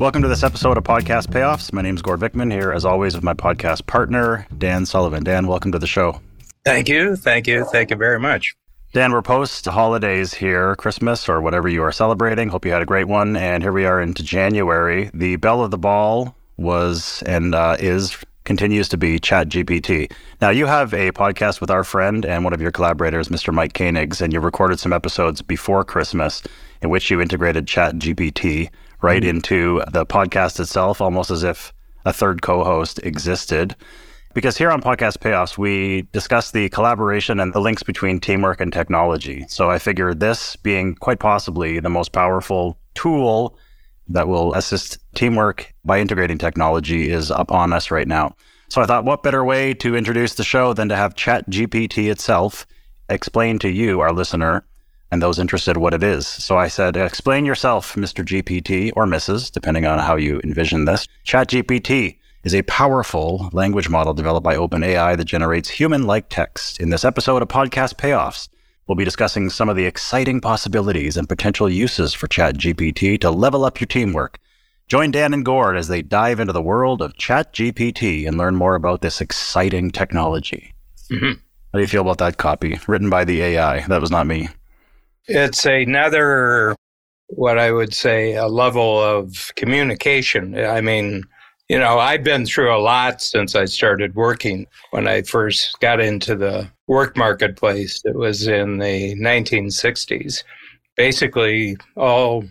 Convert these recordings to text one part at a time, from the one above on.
Welcome to this episode of Podcast Payoffs. My name is Gord Vickman here, as always, with my podcast partner, Dan Sullivan. Dan, welcome to the show. Thank you. Thank you. Thank you very much. Dan, we're post holidays here, Christmas or whatever you are celebrating. Hope you had a great one. And here we are into January. The belle of the ball was and uh, is continues to be ChatGPT. Now, you have a podcast with our friend and one of your collaborators, Mr. Mike Koenigs, and you recorded some episodes before Christmas in which you integrated ChatGPT right mm-hmm. into the podcast itself, almost as if a third co host existed. Because here on Podcast Payoffs, we discuss the collaboration and the links between teamwork and technology. So I figure this being quite possibly the most powerful tool that will assist teamwork by integrating technology is upon us right now. So I thought, what better way to introduce the show than to have ChatGPT itself explain to you, our listener, and those interested what it is. So I said, explain yourself, Mr. GPT or Mrs., depending on how you envision this. ChatGPT is a powerful language model developed by OpenAI that generates human like text. In this episode of Podcast Payoffs, we'll be discussing some of the exciting possibilities and potential uses for ChatGPT to level up your teamwork. Join Dan and Gord as they dive into the world of ChatGPT and learn more about this exciting technology. Mm-hmm. How do you feel about that copy? Written by the AI. That was not me. It's another, what I would say, a level of communication. I mean, you know, I've been through a lot since I started working. When I first got into the work marketplace, it was in the 1960s. Basically, all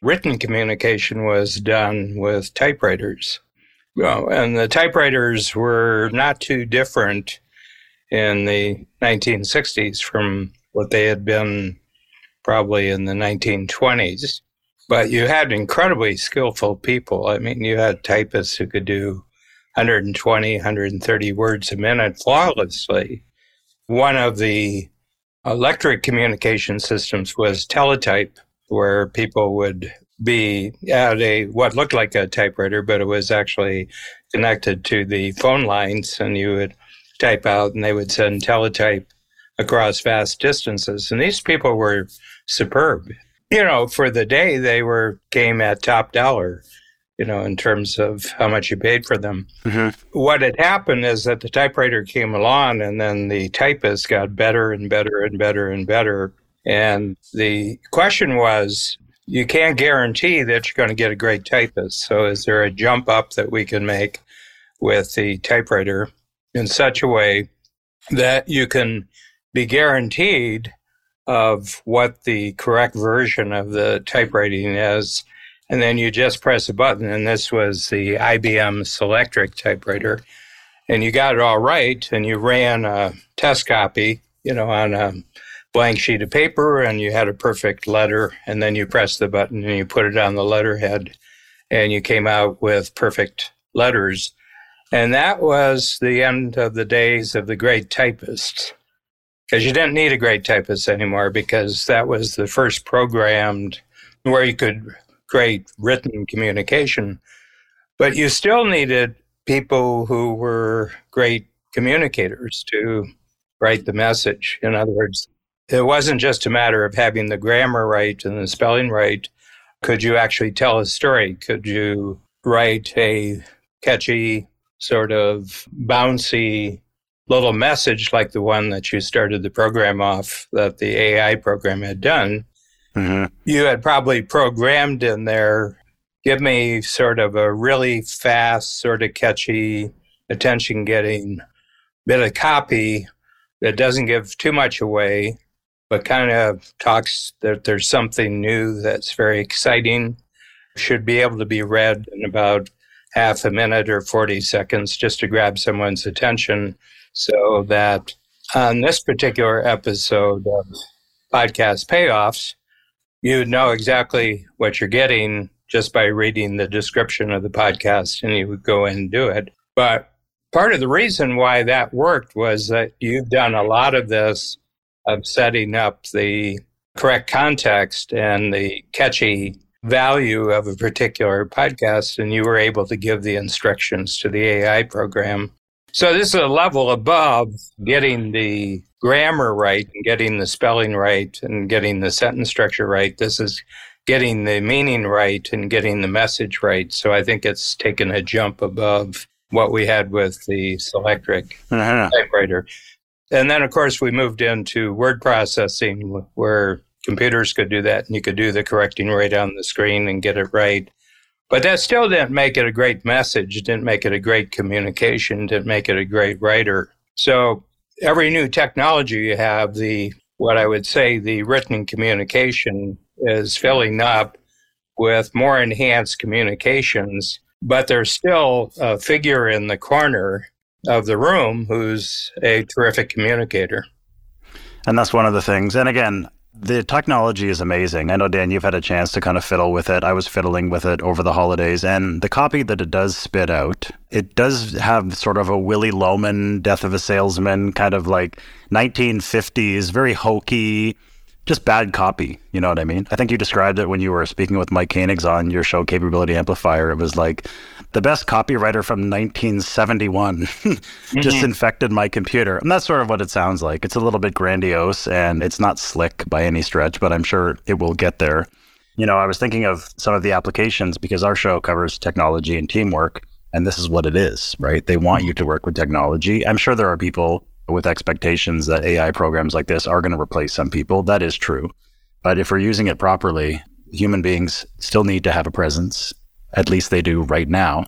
written communication was done with typewriters. and the typewriters were not too different in the 1960s from what they had been probably in the 1920s. But you had incredibly skillful people. I mean, you had typists who could do 120, 130 words a minute flawlessly. One of the electric communication systems was teletype, where people would be at a what looked like a typewriter, but it was actually connected to the phone lines, and you would type out, and they would send teletype across vast distances. And these people were superb. You know, for the day, they were came at top dollar, you know, in terms of how much you paid for them. Mm-hmm. What had happened is that the typewriter came along and then the typist got better and better and better and better. And the question was, you can't guarantee that you're going to get a great typist. So is there a jump up that we can make with the typewriter in such a way that you can be guaranteed of what the correct version of the typewriting is. And then you just press a button. And this was the IBM Selectric typewriter. And you got it all right. And you ran a test copy, you know, on a blank sheet of paper and you had a perfect letter. And then you press the button and you put it on the letterhead and you came out with perfect letters. And that was the end of the days of the great typists because you didn't need a great typist anymore because that was the first programmed where you could create written communication. But you still needed people who were great communicators to write the message. In other words, it wasn't just a matter of having the grammar right and the spelling right. Could you actually tell a story? Could you write a catchy, sort of bouncy little message like the one that you started the program off that the AI program had done, mm-hmm. you had probably programmed in there, give me sort of a really fast, sort of catchy, attention getting bit of copy that doesn't give too much away, but kind of talks that there's something new that's very exciting, should be able to be read in about half a minute or 40 seconds just to grab someone's attention so that on this particular episode of Podcast Payoffs, you know exactly what you're getting just by reading the description of the podcast and you would go and do it. But part of the reason why that worked was that you've done a lot of this of setting up the correct context and the catchy value of a particular podcast, and you were able to give the instructions to the AI program so this is a level above getting the grammar right and getting the spelling right and getting the sentence structure right. This is getting the meaning right and getting the message right. So I think it's taken a jump above what we had with the Selectric uh-huh. typewriter. And then, of course, we moved into word processing where computers could do that and you could do the correcting right on the screen and get it right. But that still didn't make it a great message, didn't make it a great communication, didn't make it a great writer. So every new technology you have, the what I would say the written communication is filling up with more enhanced communications, but there's still a figure in the corner of the room who's a terrific communicator. And that's one of the things. And again, the technology is amazing. I know, Dan, you've had a chance to kind of fiddle with it. I was fiddling with it over the holidays. And the copy that it does spit out, it does have sort of a Willy Loman, Death of a Salesman, kind of like 1950s, very hokey, just bad copy. You know what I mean? I think you described it when you were speaking with Mike Koenigs on your show, Capability Amplifier. It was like the best copywriter from 1971 mm-hmm. just infected my computer. And that's sort of what it sounds like. It's a little bit grandiose and it's not slick by any stretch, but I'm sure it will get there. You know, I was thinking of some of the applications because our show covers technology and teamwork. And this is what it is, right? They want you to work with technology. I'm sure there are people with expectations that AI programs like this are going to replace some people. That is true. But if we're using it properly, human beings still need to have a presence. At least they do right now.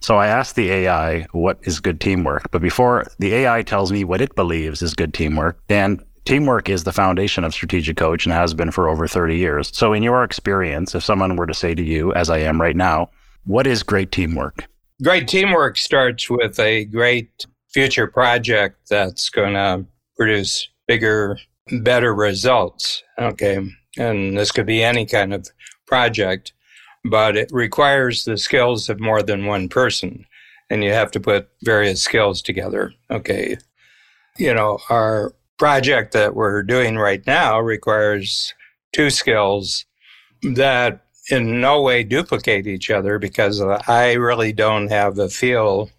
So I asked the AI what is good teamwork. But before the AI tells me what it believes is good teamwork, Dan, teamwork is the foundation of Strategic Coach and has been for over 30 years. So, in your experience, if someone were to say to you, as I am right now, what is great teamwork? Great teamwork starts with a great future project that's going to produce bigger, better results. Okay. And this could be any kind of project, but it requires the skills of more than one person. And you have to put various skills together. Okay. You know, our project that we're doing right now requires two skills that in no way duplicate each other because I really don't have a feel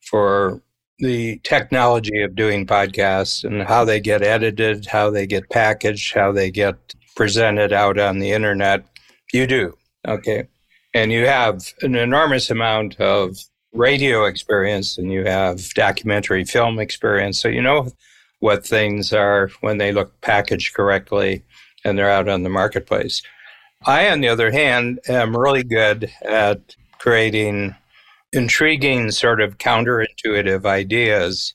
for the technology of doing podcasts and how they get edited, how they get packaged, how they get presented out on the internet. You do. Okay. And you have an enormous amount of radio experience and you have documentary film experience. So you know what things are when they look packaged correctly and they're out on the marketplace. I, on the other hand, am really good at creating intriguing, sort of counterintuitive ideas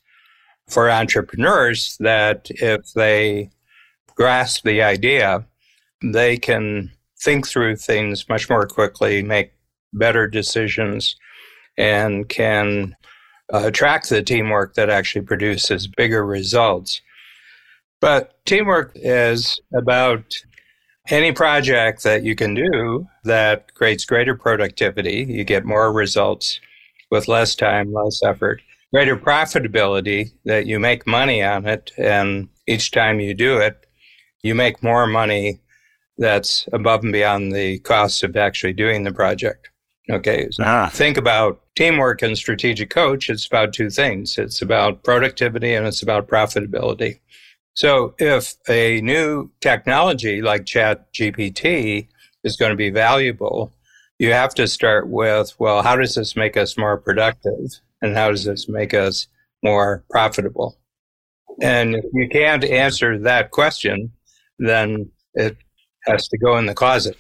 for entrepreneurs that if they grasp the idea, they can think through things much more quickly, make better decisions, and can attract the teamwork that actually produces bigger results. But teamwork is about any project that you can do that creates greater productivity, you get more results with less time, less effort, greater profitability that you make money on it. And each time you do it, you make more money that's above and beyond the cost of actually doing the project. Okay. So ah. think about teamwork and strategic coach. It's about two things. It's about productivity and it's about profitability. So if a new technology like Chat GPT is going to be valuable, you have to start with, well, how does this make us more productive? And how does this make us more profitable? And if you can't answer that question, then it has to go in the closet.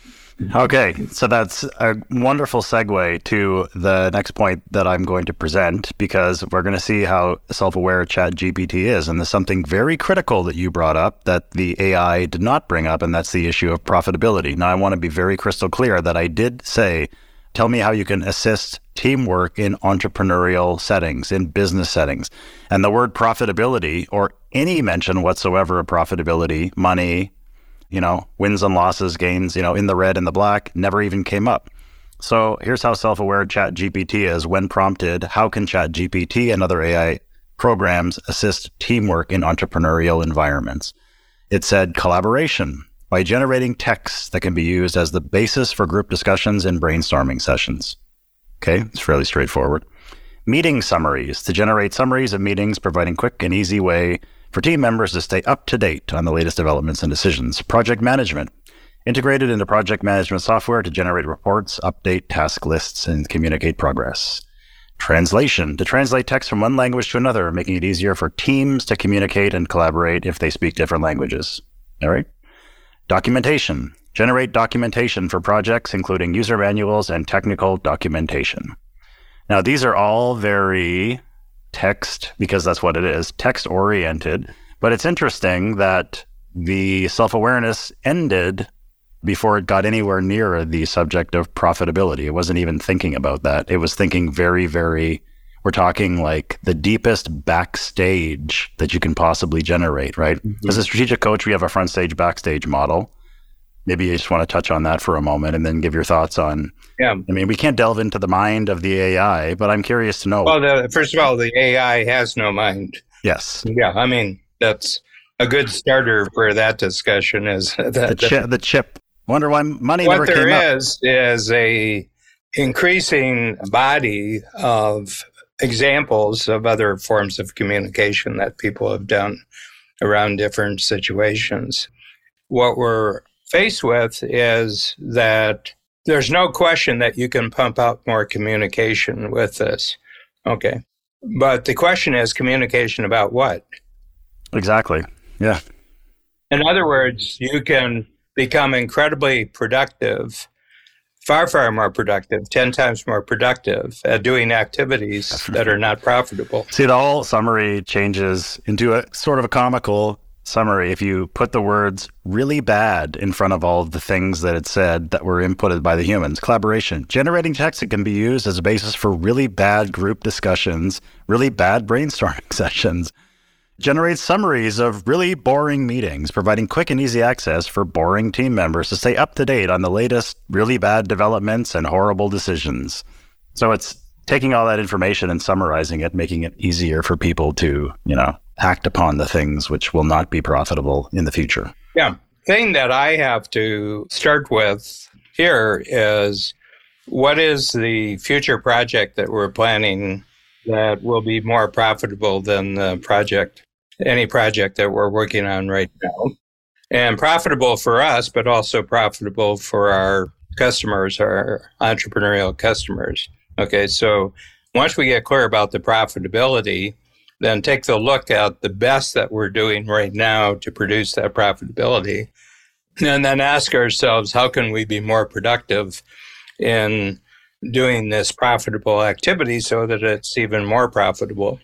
Okay, so that's a wonderful segue to the next point that I'm going to present because we're going to see how self aware Chat GPT is. And there's something very critical that you brought up that the AI did not bring up, and that's the issue of profitability. Now, I want to be very crystal clear that I did say, tell me how you can assist teamwork in entrepreneurial settings, in business settings. And the word profitability or any mention whatsoever of profitability, money, you know, wins and losses, gains, you know, in the red and the black never even came up. So here's how self aware ChatGPT is when prompted how can ChatGPT and other AI programs assist teamwork in entrepreneurial environments? It said collaboration by generating text that can be used as the basis for group discussions and brainstorming sessions. Okay, it's fairly straightforward. Meeting summaries to generate summaries of meetings, providing quick and easy way for team members to stay up to date on the latest developments and decisions, project management, integrated into project management software to generate reports, update task lists, and communicate progress. Translation to translate text from one language to another, making it easier for teams to communicate and collaborate if they speak different languages. All right. Documentation generate documentation for projects, including user manuals and technical documentation. Now, these are all very text, because that's what it is, text oriented. But it's interesting that the self awareness ended before it got anywhere near the subject of profitability. It wasn't even thinking about that. It was thinking very, very, we're talking like the deepest backstage that you can possibly generate, right? Mm-hmm. As a strategic coach, we have a front stage backstage model. Maybe you just want to touch on that for a moment and then give your thoughts on. Yeah. I mean, we can't delve into the mind of the AI, but I'm curious to know. Well, the, first of all, the AI has no mind. Yes. Yeah. I mean, that's a good starter for that discussion is that the, chi- the chip Wonder why money what never there came is, up. is a increasing body of examples of other forms of communication that people have done around different situations. What we're faced with is that there's no question that you can pump out more communication with this. Okay. But the question is communication about what? Exactly. Yeah. In other words, you can become incredibly productive, far, far more productive, 10 times more productive at doing activities that are not profitable. See, the whole summary changes into a sort of a comical summary if you put the words really bad in front of all of the things that it said that were inputted by the humans. Collaboration. Generating text that can be used as a basis for really bad group discussions, really bad brainstorming sessions generates summaries of really boring meetings, providing quick and easy access for boring team members to stay up to date on the latest really bad developments and horrible decisions. So it's taking all that information and summarizing it, making it easier for people to, you know, act upon the things which will not be profitable in the future. Yeah. Thing that I have to start with here is what is the future project that we're planning that will be more profitable than the project any project that we're working on right now. And profitable for us, but also profitable for our customers, our entrepreneurial customers. Okay, so once we get clear about the profitability, then take a look at the best that we're doing right now to produce that profitability. And then ask ourselves, how can we be more productive in doing this profitable activity so that it's even more profitable?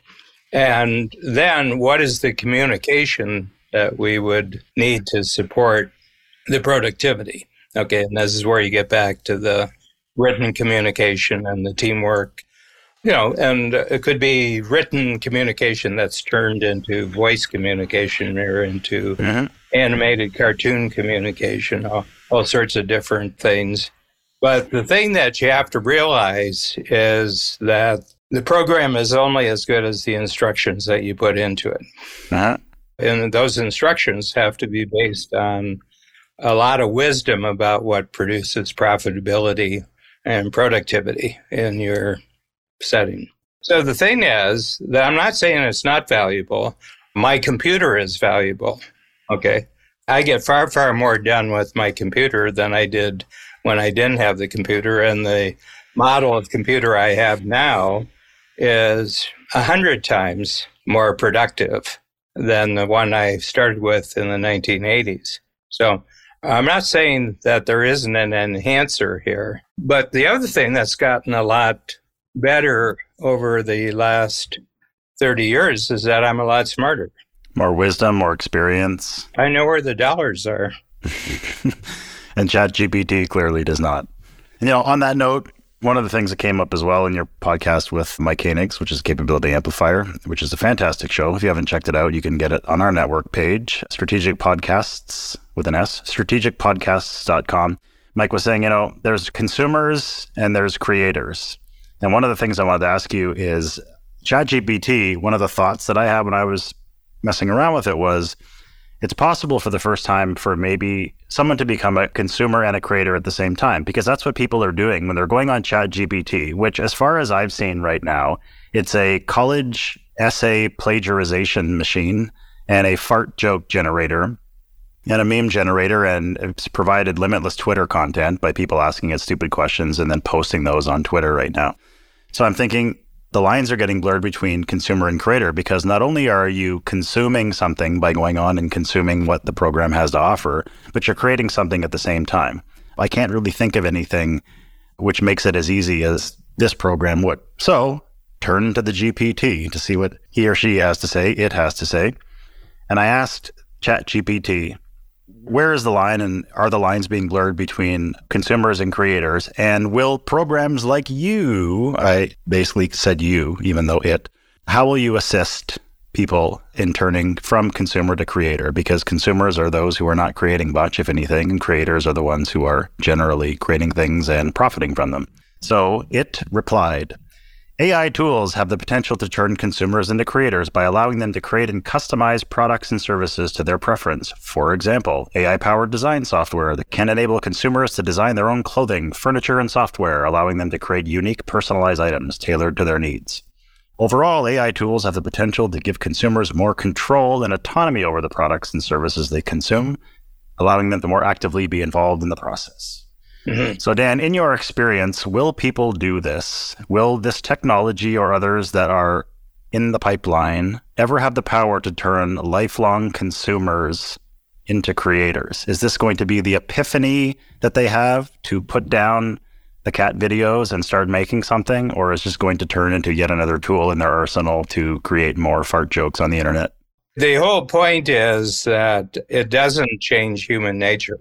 And then what is the communication that we would need to support the productivity? Okay, and this is where you get back to the written communication and the teamwork. You know, and it could be written communication that's turned into voice communication or into mm-hmm. animated cartoon communication, all, all sorts of different things. But the thing that you have to realize is that the program is only as good as the instructions that you put into it. Uh-huh. And those instructions have to be based on a lot of wisdom about what produces profitability and productivity in your setting. So the thing is that I'm not saying it's not valuable. My computer is valuable. Okay. I get far, far more done with my computer than I did when I didn't have the computer. And the model of computer I have now is a hundred times more productive than the one I started with in the 1980s. So I'm not saying that there isn't an enhancer here, but the other thing that's gotten a lot better over the last 30 years is that I'm a lot smarter. More wisdom, more experience. I know where the dollars are. and ChatGPT clearly does not. You know, on that note, one of the things that came up as well in your podcast with Mike Koenigs, which is Capability Amplifier, which is a fantastic show. If you haven't checked it out, you can get it on our network page, Strategic Podcasts with an S, strategicpodcasts.com. Mike was saying, you know, there's consumers and there's creators. And one of the things I wanted to ask you is ChatGPT, one of the thoughts that I had when I was messing around with it was it's possible for the first time for maybe someone to become a consumer and a creator at the same time because that's what people are doing when they're going on ChatGPT, which, as far as I've seen right now, it's a college essay plagiarization machine and a fart joke generator and a meme generator, and it's provided limitless Twitter content by people asking it stupid questions and then posting those on Twitter right now. So I'm thinking the lines are getting blurred between consumer and creator because not only are you consuming something by going on and consuming what the program has to offer, but you're creating something at the same time. I can't really think of anything which makes it as easy as this program would. So turn to the GPT to see what he or she has to say, it has to say. And I asked ChatGPT, where is the line and are the lines being blurred between consumers and creators? And will programs like you, I basically said you, even though it, how will you assist people in turning from consumer to creator? Because consumers are those who are not creating much, if anything, and creators are the ones who are generally creating things and profiting from them. So it replied, AI tools have the potential to turn consumers into creators by allowing them to create and customize products and services to their preference. For example, AI powered design software that can enable consumers to design their own clothing, furniture, and software, allowing them to create unique, personalized items tailored to their needs. Overall, AI tools have the potential to give consumers more control and autonomy over the products and services they consume, allowing them to more actively be involved in the process. Mm-hmm. So, Dan, in your experience, will people do this? Will this technology or others that are in the pipeline ever have the power to turn lifelong consumers into creators? Is this going to be the epiphany that they have to put down the cat videos and start making something, or is this going to turn into yet another tool in their arsenal to create more fart jokes on the internet? The whole point is that it doesn't change human nature.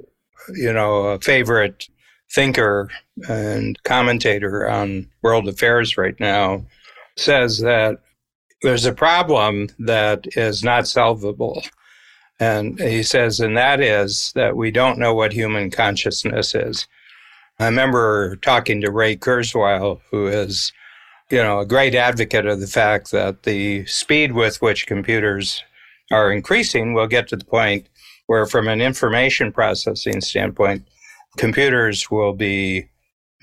You know, a favorite thinker and commentator on world affairs right now says that there's a problem that is not solvable. And he says, and that is that we don't know what human consciousness is. I remember talking to Ray Kurzweil, who is, you know, a great advocate of the fact that the speed with which computers are increasing will get to the point where, from an information processing standpoint, computers will be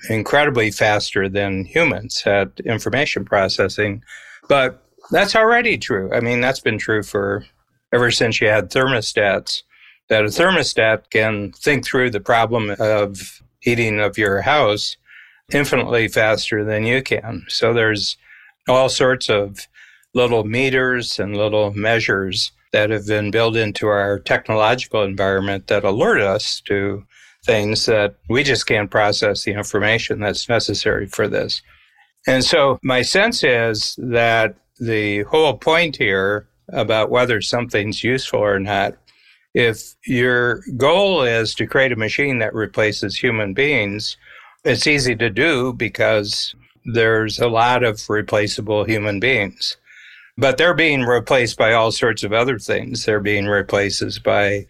incredibly faster than humans at information processing. But that's already true. I mean, that's been true for ever since you had thermostats, that a thermostat can think through the problem of heating of your house infinitely faster than you can. So there's all sorts of little meters and little measures that have been built into our technological environment that alert us to things that we just can't process the information that's necessary for this. And so my sense is that the whole point here about whether something's useful or not, if your goal is to create a machine that replaces human beings, it's easy to do because there's a lot of replaceable human beings. But they're being replaced by all sorts of other things. They're being replaced by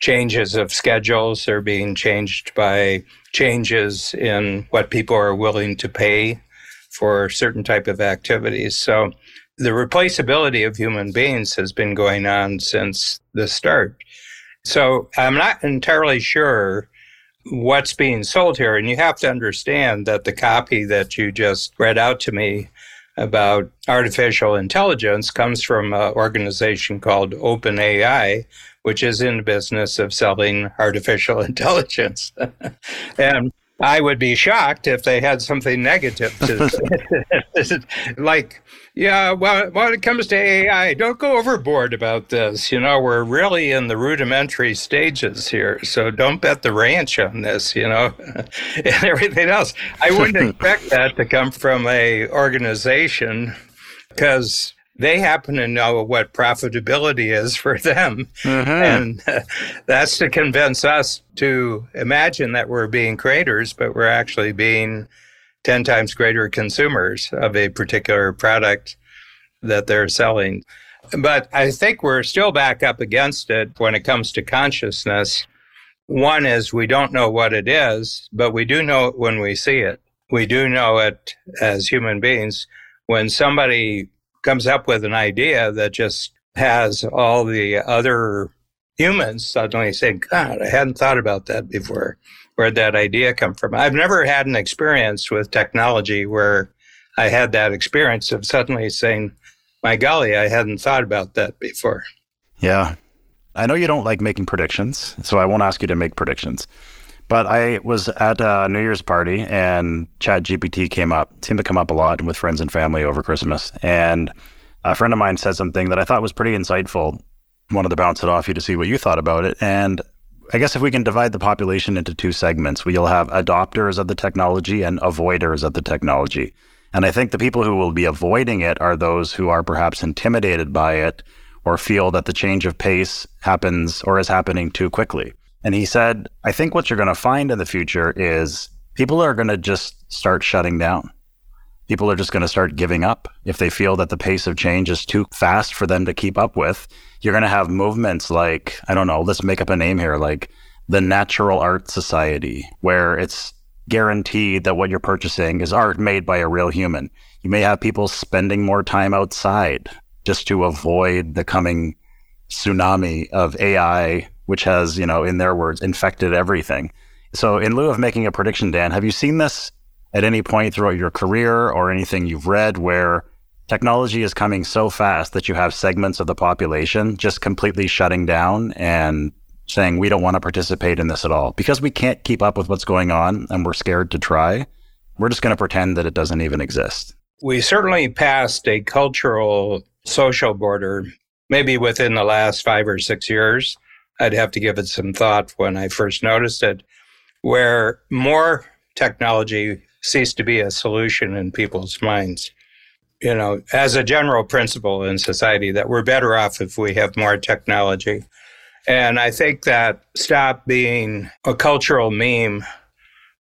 changes of schedules are being changed by changes in what people are willing to pay for certain type of activities. So the replaceability of human beings has been going on since the start. So I'm not entirely sure what's being sold here. And you have to understand that the copy that you just read out to me about artificial intelligence comes from an organization called OpenAI, which is in the business of selling artificial intelligence. and I would be shocked if they had something negative to say. like, yeah, well, when it comes to AI, don't go overboard about this. You know, we're really in the rudimentary stages here. So don't bet the ranch on this, you know, and everything else. I wouldn't expect that to come from a organization because they happen to know what profitability is for them. Mm-hmm. And uh, that's to convince us to imagine that we're being creators, but we're actually being 10 times greater consumers of a particular product that they're selling. But I think we're still back up against it when it comes to consciousness. One is we don't know what it is, but we do know it when we see it. We do know it as human beings. When somebody comes up with an idea that just has all the other humans suddenly saying, God, I hadn't thought about that before. Where'd that idea come from? I've never had an experience with technology where I had that experience of suddenly saying, my golly, I hadn't thought about that before. Yeah. I know you don't like making predictions, so I won't ask you to make predictions. But I was at a New Year's party and Chat GPT came up, seemed to come up a lot with friends and family over Christmas. And a friend of mine said something that I thought was pretty insightful. Wanted to bounce it off you to see what you thought about it. And I guess if we can divide the population into two segments, we'll have adopters of the technology and avoiders of the technology. And I think the people who will be avoiding it are those who are perhaps intimidated by it or feel that the change of pace happens or is happening too quickly. And he said, I think what you're going to find in the future is people are going to just start shutting down. People are just going to start giving up if they feel that the pace of change is too fast for them to keep up with. You're going to have movements like, I don't know, let's make up a name here, like the Natural Art Society, where it's guaranteed that what you're purchasing is art made by a real human. You may have people spending more time outside just to avoid the coming tsunami of AI, which has, you know, in their words, infected everything. So, in lieu of making a prediction, Dan, have you seen this at any point throughout your career or anything you've read where technology is coming so fast that you have segments of the population just completely shutting down and saying we don't want to participate in this at all because we can't keep up with what's going on and we're scared to try. We're just going to pretend that it doesn't even exist. We certainly passed a cultural social border maybe within the last five or six years. I'd have to give it some thought when I first noticed it, where more technology ceased to be a solution in people's minds. You know, as a general principle in society, that we're better off if we have more technology. And I think that stopped being a cultural meme.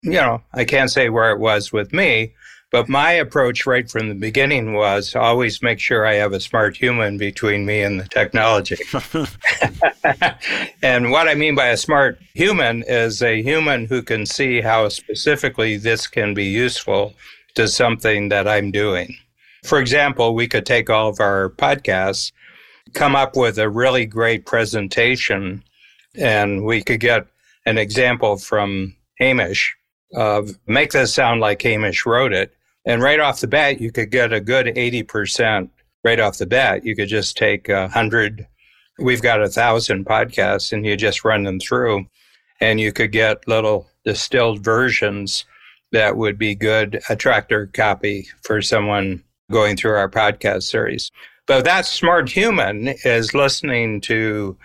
You know, I can't say where it was with me, but my approach right from the beginning was always make sure I have a smart human between me and the technology. and what I mean by a smart human is a human who can see how specifically this can be useful to something that I'm doing. For example, we could take all of our podcasts, come up with a really great presentation, and we could get an example from Hamish of make this sound like Hamish wrote it and right off the bat, you could get a good 80% right off the bat. You could just take a hundred, we've got a thousand podcasts and you just run them through and you could get little distilled versions that would be good attractor copy for someone going through our podcast series. But that smart human is listening to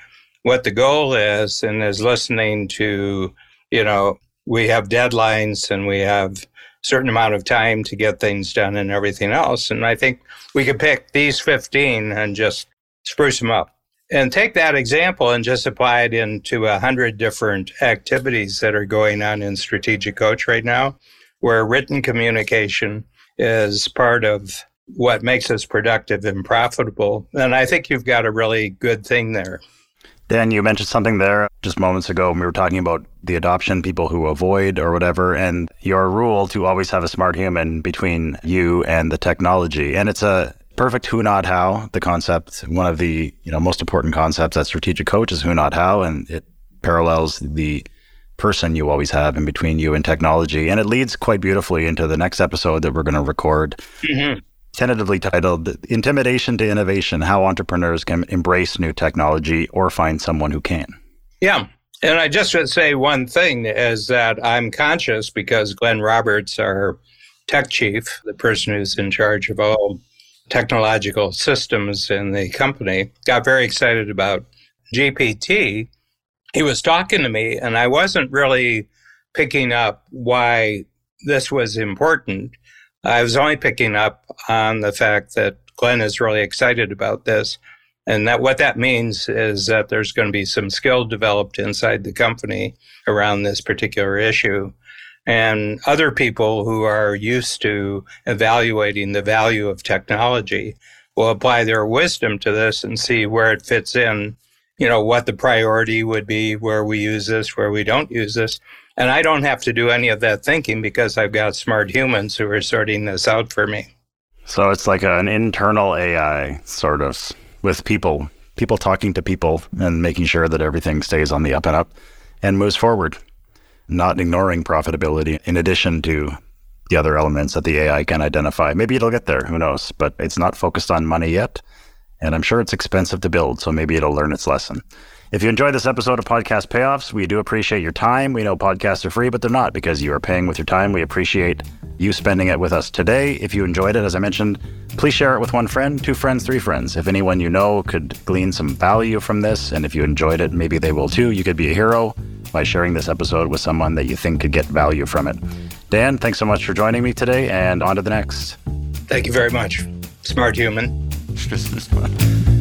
what the goal is and is listening to, you know, we have deadlines and we have certain amount of time to get things done and everything else. And I think we could pick these 15 and just spruce them up. And take that example and just apply it into a hundred different activities that are going on in Strategic Coach right now, where written communication is part of what makes us productive and profitable. And I think you've got a really good thing there. Dan, you mentioned something there just moments ago when we were talking about the adoption, people who avoid or whatever, and your rule to always have a smart human between you and the technology. And it's a perfect who not how, the concept, one of the you know most important concepts at strategic coach is who not how, and it parallels the person you always have in between you and technology. And it leads quite beautifully into the next episode that we're going to record. Mm-hmm tentatively titled Intimidation to Innovation How Entrepreneurs Can Embrace New Technology or Find Someone Who Can. Yeah. And I just would say one thing is that I'm conscious because Glenn Roberts, our tech chief, the person who's in charge of all technological systems in the company, got very excited about GPT. He was talking to me, and I wasn't really picking up why this was important. I was only picking up on the fact that Glenn is really excited about this. And that what that means is that there's going to be some skill developed inside the company around this particular issue. And other people who are used to evaluating the value of technology will apply their wisdom to this and see where it fits in, you know, what the priority would be, where we use this, where we don't use this. And I don't have to do any of that thinking because I've got smart humans who are sorting this out for me. So it's like an internal AI sort of with people, people talking to people and making sure that everything stays on the up and up and moves forward, not ignoring profitability in addition to the other elements that the AI can identify. Maybe it'll get there, who knows, but it's not focused on money yet. And I'm sure it's expensive to build, so maybe it'll learn its lesson. If you enjoyed this episode of Podcast Payoffs, we do appreciate your time. We know podcasts are free, but they're not because you are paying with your time. We appreciate you spending it with us today. If you enjoyed it, as I mentioned, please share it with one friend, two friends, three friends. If anyone you know could glean some value from this, and if you enjoyed it, maybe they will too. You could be a hero by sharing this episode with someone that you think could get value from it. Dan, thanks so much for joining me today, and on to the next. Thank you very much. Smart human.